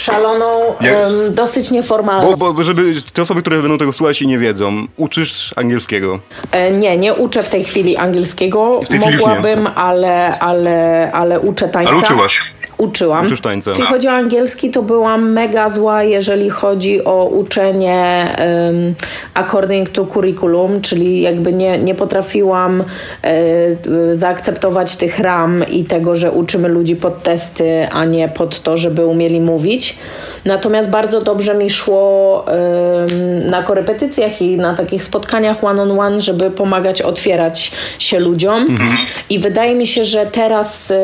szaloną, um, dosyć nieformalną. Bo, bo, żeby te osoby, które będą tego słuchać i nie wiedzą, uczysz angielskiego? E, nie, nie uczę w tej chwili angielskiego. W tej Mogłabym, ale, ale, ale uczę tańca. Ale uczyłaś? Uczyłam. Uczysz tańca. Jeśli chodzi o angielski, to byłam mega zła, jeżeli chodzi o uczenie um, according to curriculum, czyli jakby nie, nie potrafiłam e, zaakceptować tych ram i tego, że uczymy ludzi pod testy, a nie pod to, żeby umieli mówić. Natomiast bardzo dobrze mi szło na korepetycjach i na takich spotkaniach one-on-one, on one, żeby pomagać otwierać się ludziom. Mhm. I wydaje mi się, że teraz, y,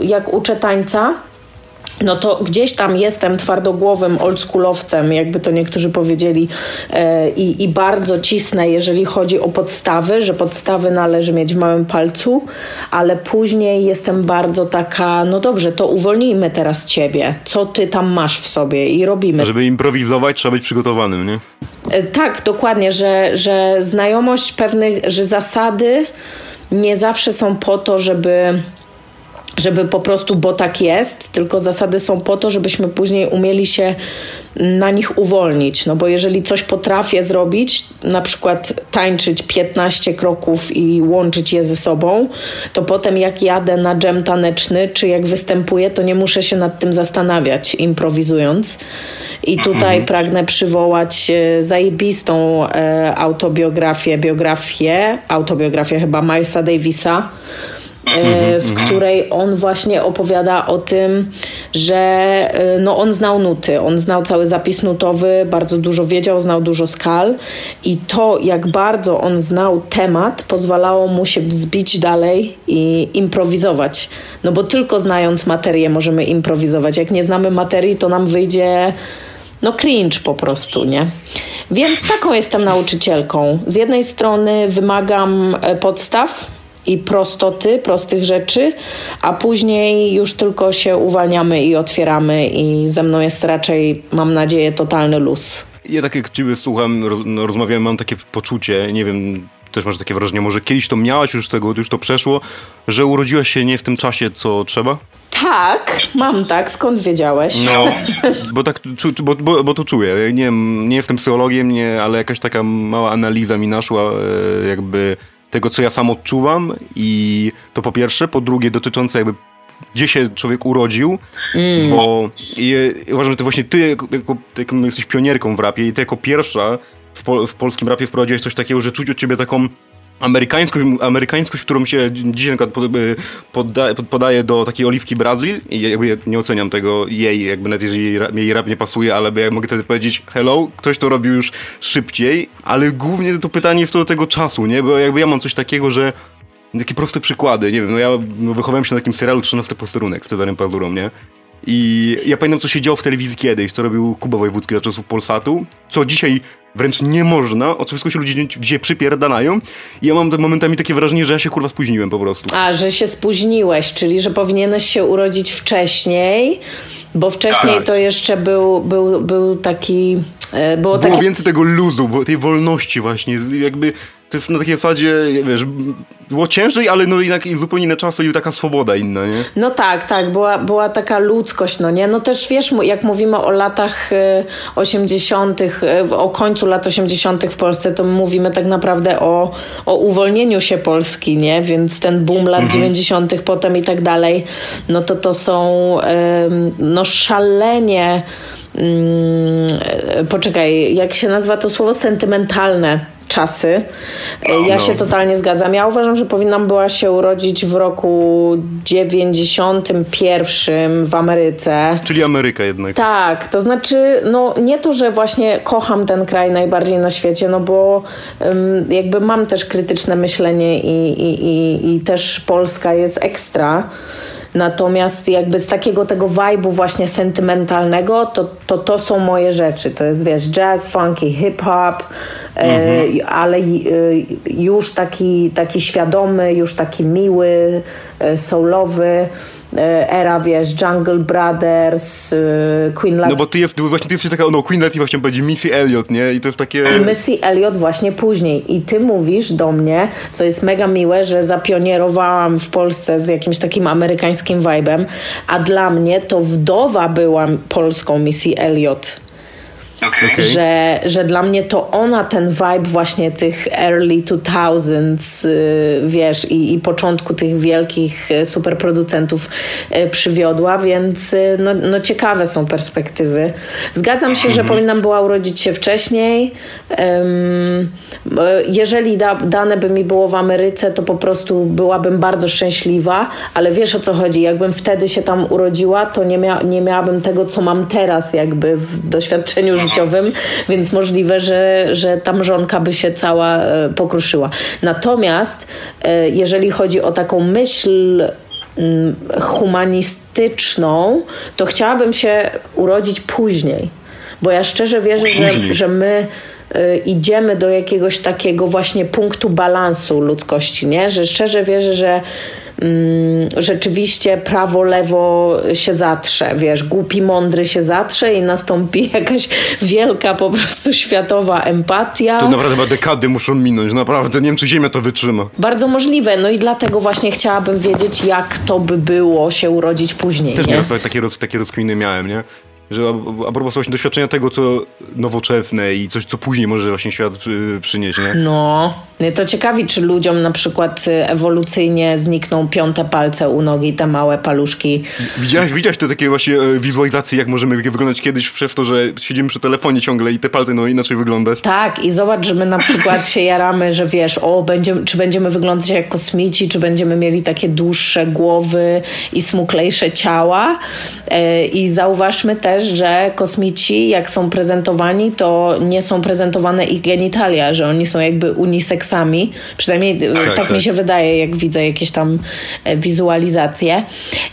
jak uczę tańca, no to gdzieś tam jestem twardogłowym oldschoolowcem, jakby to niektórzy powiedzieli, e, i, i bardzo cisnę, jeżeli chodzi o podstawy, że podstawy należy mieć w małym palcu, ale później jestem bardzo taka, no dobrze, to uwolnijmy teraz ciebie, co ty tam masz w sobie i robimy. Żeby improwizować, trzeba być przygotowanym, nie? E, tak, dokładnie, że, że znajomość pewnych, że zasady nie zawsze są po to, żeby żeby po prostu, bo tak jest, tylko zasady są po to, żebyśmy później umieli się na nich uwolnić. No bo jeżeli coś potrafię zrobić, na przykład tańczyć 15 kroków i łączyć je ze sobą, to potem jak jadę na dżem taneczny, czy jak występuję, to nie muszę się nad tym zastanawiać, improwizując. I tutaj mhm. pragnę przywołać e, zajebistą e, autobiografię, biografię, autobiografię chyba Milesa Davisa, w mhm. której on właśnie opowiada o tym, że e, no on znał nuty, on znał cały zapis nutowy, bardzo dużo wiedział, znał dużo skal i to, jak bardzo on znał temat, pozwalało mu się wzbić dalej i improwizować. No bo tylko znając materię możemy improwizować. Jak nie znamy materii, to nam wyjdzie no cringe po prostu, nie? Więc taką jestem nauczycielką. Z jednej strony wymagam e, podstaw, i prostoty, prostych rzeczy, a później już tylko się uwalniamy i otwieramy i ze mną jest raczej, mam nadzieję, totalny luz. Ja tak jak ciebie słucham, roz, no, rozmawiam, mam takie poczucie, nie wiem, też masz takie wrażenie, może kiedyś to miałaś już tego, już to przeszło, że urodziłaś się nie w tym czasie, co trzeba? Tak, mam tak. Skąd wiedziałeś? No, bo tak, bo, bo, bo to czuję. Nie, nie jestem psychologiem, nie, ale jakaś taka mała analiza mi naszła, e, jakby tego, co ja sam odczuwam i to po pierwsze, po drugie dotyczące jakby gdzie się człowiek urodził, mm. bo uważam, że ty właśnie ty, jako, jako, jesteś pionierką w rapie i ty jako pierwsza w, pol, w polskim rapie wprowadziłeś coś takiego, że czuć od ciebie taką amerykańskość, amerykańskość, którą się dzisiaj na przykład poddaje, podaje do takiej Oliwki Brazil i jakby nie oceniam tego jej, jakby nawet jeżeli jej rap nie pasuje, ale ja mogę wtedy powiedzieć hello, ktoś to robił już szybciej, ale głównie to pytanie jest to do tego czasu, nie? Bo jakby ja mam coś takiego, że takie proste przykłady, nie wiem, no ja wychowałem się na takim serialu 13 posterunek z Cezarem Pazurą, nie? I ja pamiętam, co się działo w telewizji kiedyś, co robił Kuba Wojewódzki za czasów Polsatu, co dzisiaj wręcz nie można, o co wszystko się ludzie dzisiaj przypierdalają i ja mam momentami takie wrażenie, że ja się kurwa spóźniłem po prostu. A, że się spóźniłeś, czyli że powinieneś się urodzić wcześniej, bo wcześniej tak. to jeszcze był, był, był taki E, było, było więcej tego luzu, tej wolności właśnie, jakby to jest na takiej zasadzie, wiesz, było ciężej, ale no jednak zupełnie inne czasy i taka swoboda inna, nie? No tak, tak, była, była taka ludzkość, no nie? No też wiesz, jak mówimy o latach 80., y, y, o końcu lat 80. w Polsce, to mówimy tak naprawdę o, o uwolnieniu się Polski, nie? Więc ten boom lat mhm. 90. potem i tak dalej, no to to są no szalenie mm, poczekaj, jak się nazywa to słowo sentymentalne czasy. Ja no. się totalnie zgadzam. Ja uważam, że powinnam była się urodzić w roku 91 w Ameryce. Czyli Ameryka jednak. Tak, to znaczy, no nie to, że właśnie kocham ten kraj najbardziej na świecie, no bo um, jakby mam też krytyczne myślenie i, i, i, i też Polska jest ekstra. Natomiast jakby z takiego tego vibe'u właśnie sentymentalnego, to, to to są moje rzeczy. To jest, wiesz, jazz, funky, hip-hop, e, mhm. ale e, już taki, taki świadomy, już taki miły, e, soulowy, era, wiesz, Jungle Brothers, Queen Latifah. No bo ty, jest, właśnie, ty jesteś taka, no Queen Latifah właśnie będzie Missy Elliott, nie? I to jest takie... Missy Elliott właśnie później. I ty mówisz do mnie, co jest mega miłe, że zapionierowałam w Polsce z jakimś takim amerykańskim polskim vibem, a dla mnie to wdowa była polską Missy Elliott. Okay. Że, że dla mnie to ona ten vibe właśnie tych early 2000s, y, wiesz, i, i początku tych wielkich y, superproducentów y, przywiodła, więc no, no ciekawe są perspektywy. Zgadzam się, że mhm. powinnam była urodzić się wcześniej. Jeżeli da, dane by mi było w Ameryce, to po prostu byłabym bardzo szczęśliwa, ale wiesz o co chodzi, jakbym wtedy się tam urodziła, to nie, mia nie miałabym tego, co mam teraz jakby w doświadczeniu życia życiowym, więc możliwe, że, że ta mrzonka by się cała e, pokruszyła. Natomiast e, jeżeli chodzi o taką myśl mm, humanistyczną, to chciałabym się urodzić później. Bo ja szczerze wierzę, że, że my y, idziemy do jakiegoś takiego właśnie punktu balansu ludzkości, nie? Że szczerze wierzę, że rzeczywiście prawo, lewo się zatrze, wiesz, głupi, mądry się zatrze i nastąpi jakaś wielka po prostu światowa empatia. To naprawdę dekady muszą minąć, naprawdę, nie wiem, czy Ziemia to wytrzyma. Bardzo możliwe, no i dlatego właśnie chciałabym wiedzieć, jak to by było się urodzić później, Też nie? takie, roz, takie rozkminy miałem, nie? że a, a propos właśnie doświadczenia tego, co nowoczesne i coś, co później może właśnie świat y, przynieść, nie? No, to ciekawi, czy ludziom na przykład y, ewolucyjnie znikną piąte palce u nogi, te małe paluszki. Widziałaś, widziałaś te takie właśnie e, wizualizacje, jak możemy wyglądać kiedyś przez to, że siedzimy przy telefonie ciągle i te palce no inaczej wyglądać? Tak, i zobacz, że my na przykład się jaramy, że wiesz, o, będziemy, czy będziemy wyglądać jak kosmici, czy będziemy mieli takie dłuższe głowy i smuklejsze ciała. E, I zauważmy też, że kosmici, jak są prezentowani, to nie są prezentowane ich genitalia, że oni są jakby uniseksami. Przynajmniej tak, tak, tak mi się wydaje, jak widzę jakieś tam e, wizualizacje.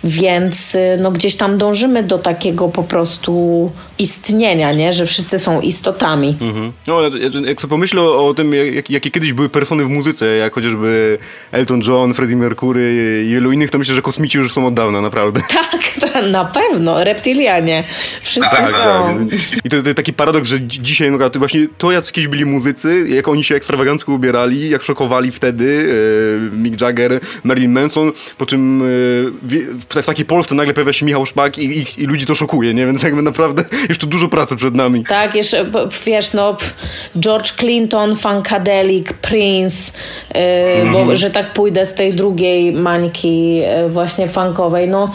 Więc e, no, gdzieś tam dążymy do takiego po prostu istnienia, nie? że wszyscy są istotami. Mhm. No, jak sobie pomyślę o, tym, jak, jakie kiedyś były persony w muzyce, jak chociażby Elton John, Freddie Mercury i wielu innych, to myślę, że kosmici już są od dawna, naprawdę. Tak, to na pewno. Reptilianie. Wszyscy tak, są. Tak. I to, to taki paradoks, że dzisiaj no, właśnie to, jak kiedyś byli muzycy, jak oni się ekstrawagancko ubierali, jak szokowali wtedy e, Mick Jagger, Marilyn Manson, po czym e, w, takiej Polsce nagle pojawia się Michał Szpak i, i, i, ludzi to szokuje, nie? Więc jakby naprawdę jeszcze dużo pracy przed nami. Tak, jeszcze, wiesz, no George Clinton, Funkadelic, Prince, mm. bo mhm. że tak pójdę z tej drugiej mańki właśnie funkowej, no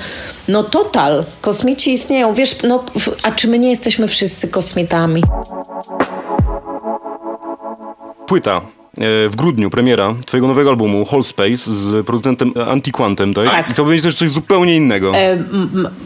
no total. Kosmici istnieją. Wiesz, no, a czy my nie jesteśmy wszyscy kosmitami? Płyta w grudniu premiera twojego nowego albumu Whole Space z producentem Antiquantem, tak? tak? I to będzie też coś zupełnie innego. E,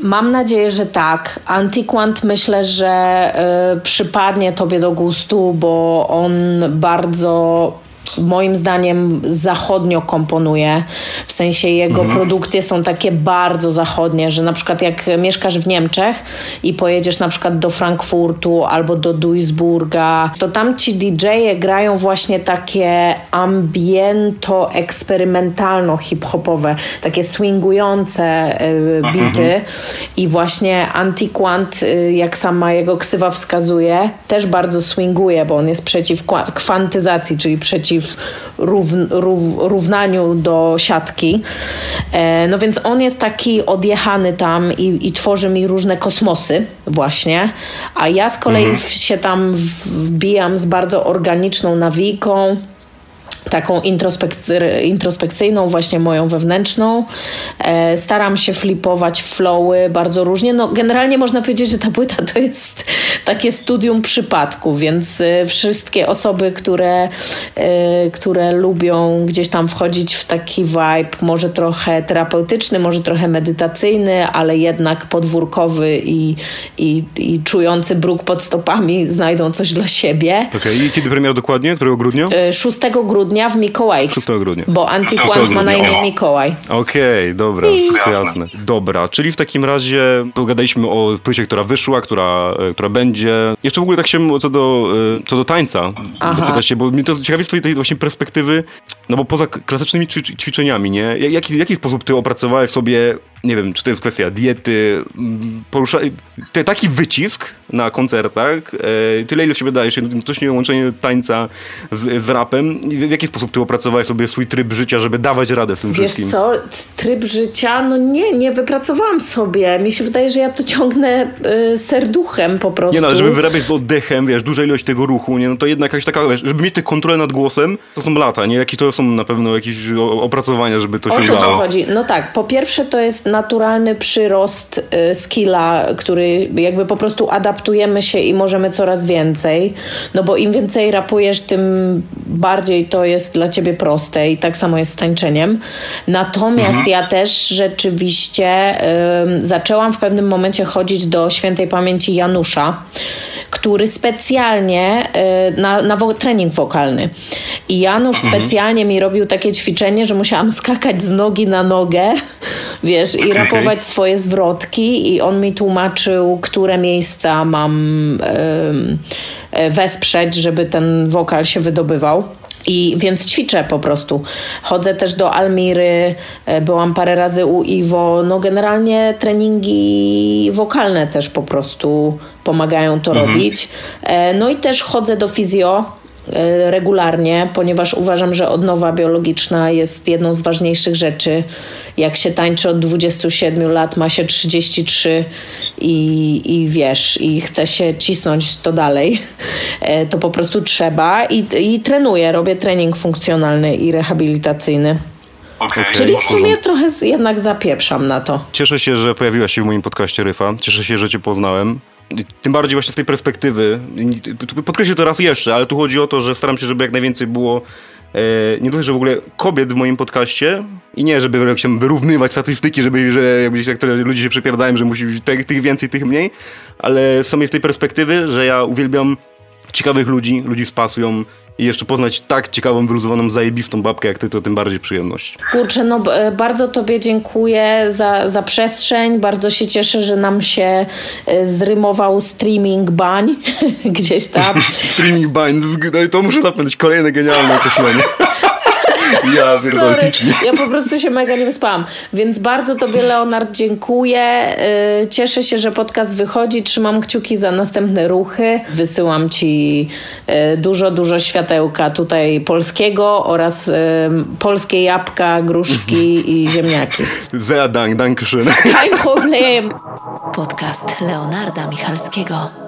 mam nadzieję, że tak. Antiquant myślę, że e, przypadnie tobie do gustu, bo on bardzo moim zdaniem zachodnio komponuje. W sensie jego mhm. produkcje są takie bardzo zachodnie, że na przykład jak mieszkasz w Niemczech i pojedziesz na przykład do Frankfurtu albo do Duisburga, to tam ci DJ-e grają właśnie takie ambiento eksperymentalno hip-hopowe, takie swingujące bity mhm. i właśnie Antiquant, y, jak sama jego ksywa wskazuje, też bardzo swinguje, bo on jest przeciw kwantyzacji, czyli przeciw rów, rów, równaniu do siatki. E, no więc on jest taki odjechany tam i, i tworzy mi różne kosmosy właśnie, a ja z kolei mhm. się tam wbijam z bardzo organiczną nawiką taką introspekcyjną, właśnie moją wewnętrzną. E, staram się flipować flowy bardzo różnie. No, generalnie można powiedzieć, że ta płyta to jest takie studium przypadku, więc e, wszystkie osoby, które, e, które lubią gdzieś tam wchodzić w taki vibe, może trochę terapeutyczny, może trochę medytacyjny, ale jednak podwórkowy i, i, i czujący bruk pod stopami, znajdą coś dla siebie. Okej, okay. i kiedy premier dokładnie? Którego grudnia? 6 grudnia grudnia w Mikołaj. 6 grudnia. Bo Antiquant ma na imię Mikołaj. Okej, okay, dobra, I... wszystko jasne. Dobra, czyli w takim razie pogadaliśmy o płycie, która wyszła, która, e, która będzie. Jeszcze w ogóle tak się co do, e, co do tańca dopytać się, bo mnie to ciekawi z twojej tej właśnie perspektywy, no bo poza klasycznymi ćwiczeniami, nie? Jaki, jaki sposób ty opracowałeś sobie nie wiem, czy to jest kwestia diety, porusza... To taki wycisk na koncertach, e, tyle ile się wydajesz, jednocześnie łączenie tańca z, z rapem. W jaki sposób ty opracowałeś sobie swój tryb życia, żeby dawać radę z tym Wiesz wszystkim? co, tryb życia, no nie, nie wypracowałam sobie. Mi się wydaje, że ja to ciągnę y, serduchem po prostu. Nie no, ale żeby wyrabiać z oddechem, wiesz, duża ilość tego ruchu, nie, no to jednak jakaś taka, wiesz, żeby mieć tę kontrolę nad głosem, to są lata, nie? Jakie to są na pewno jakieś opracowania, żeby to o się udało. O to chodzi. No tak, po pierwsze to jest naturalny przyrost y, skilla, który jakby po prostu adaptujemy się i możemy coraz więcej. No bo im więcej rapujesz, tym bardziej to jest dla ciebie proste i tak samo jest z tańczeniem. Natomiast mhm. ja też rzeczywiście y, zaczęłam w pewnym momencie chodzić do świętej pamięci Janusza który specjalnie y, na, na trening wokalny. I Janusz mhm. specjalnie mi robił takie ćwiczenie, że musiałam skakać z nogi na nogę, wiesz, i rapować okay. swoje zwrotki i on mi tłumaczył, które miejsca mam y, wesprzeć, żeby ten wokal się wydobywał. I więc ćwiczę po prostu. Chodzę też do Almiry, e, byłam parę razy u Iwo. No generalnie treningi wokalne też po prostu pomagają to mhm. robić. E, no i też chodzę do fizjo E, regularnie, ponieważ uważam, że odnowa biologiczna jest jedną z ważniejszych rzeczy. Jak się tańczy od 27 lat, ma się 33 i, i wiesz, i chce się cisnąć to dalej, e, to po prostu trzeba i, i trenuję, robię trening funkcjonalny i rehabilitacyjny. Okay. Czyli w sumie trochę jednak zapieprzam na to. Cieszę się, że pojawiła się w moim podcaście Ryfa. Cieszę się, że cię poznałem. Tym bardziej właśnie z tej perspektywy. Podkreślę to raz jeszcze, ale tu chodzi o to, że staram się, żeby jak najwięcej było e, nie tylko, że w ogóle kobiet w moim podcaście i nie, żeby się wyrównywać statystyki, żeby, że jakby niektóre ludzie się przepierdają, że musi być tych więcej, tych mniej, ale są z tej perspektywy, że ja uwielbiam ciekawych ludzi, ludzi z pasją, i jeszcze poznać tak ciekawą, wyluzowaną, zajebistą babkę jak ty, to tym bardziej przyjemność. Kurczę, no e, bardzo tobie dziękuję za, za przestrzeń. Bardzo się cieszę, że nam się e, zrymował streaming bań gdzieś tam. streaming bań, to muszę zapędzić kolejne genialne określenie. Ja pierdolę, Ja po prostu się mega nie wyspałam. Więc bardzo tobie, Leonard, dziękuję. Y, cieszę się, że podcast wychodzi. Trzymam kciuki za następne ruchy. Wysyłam ci y, dużo, dużo światełka tutaj polskiego oraz y, polskie jabłka, gruszki i ziemniaki. Sehr dank, danke schön. Kein Problem. Podcast Leonarda Michalskiego.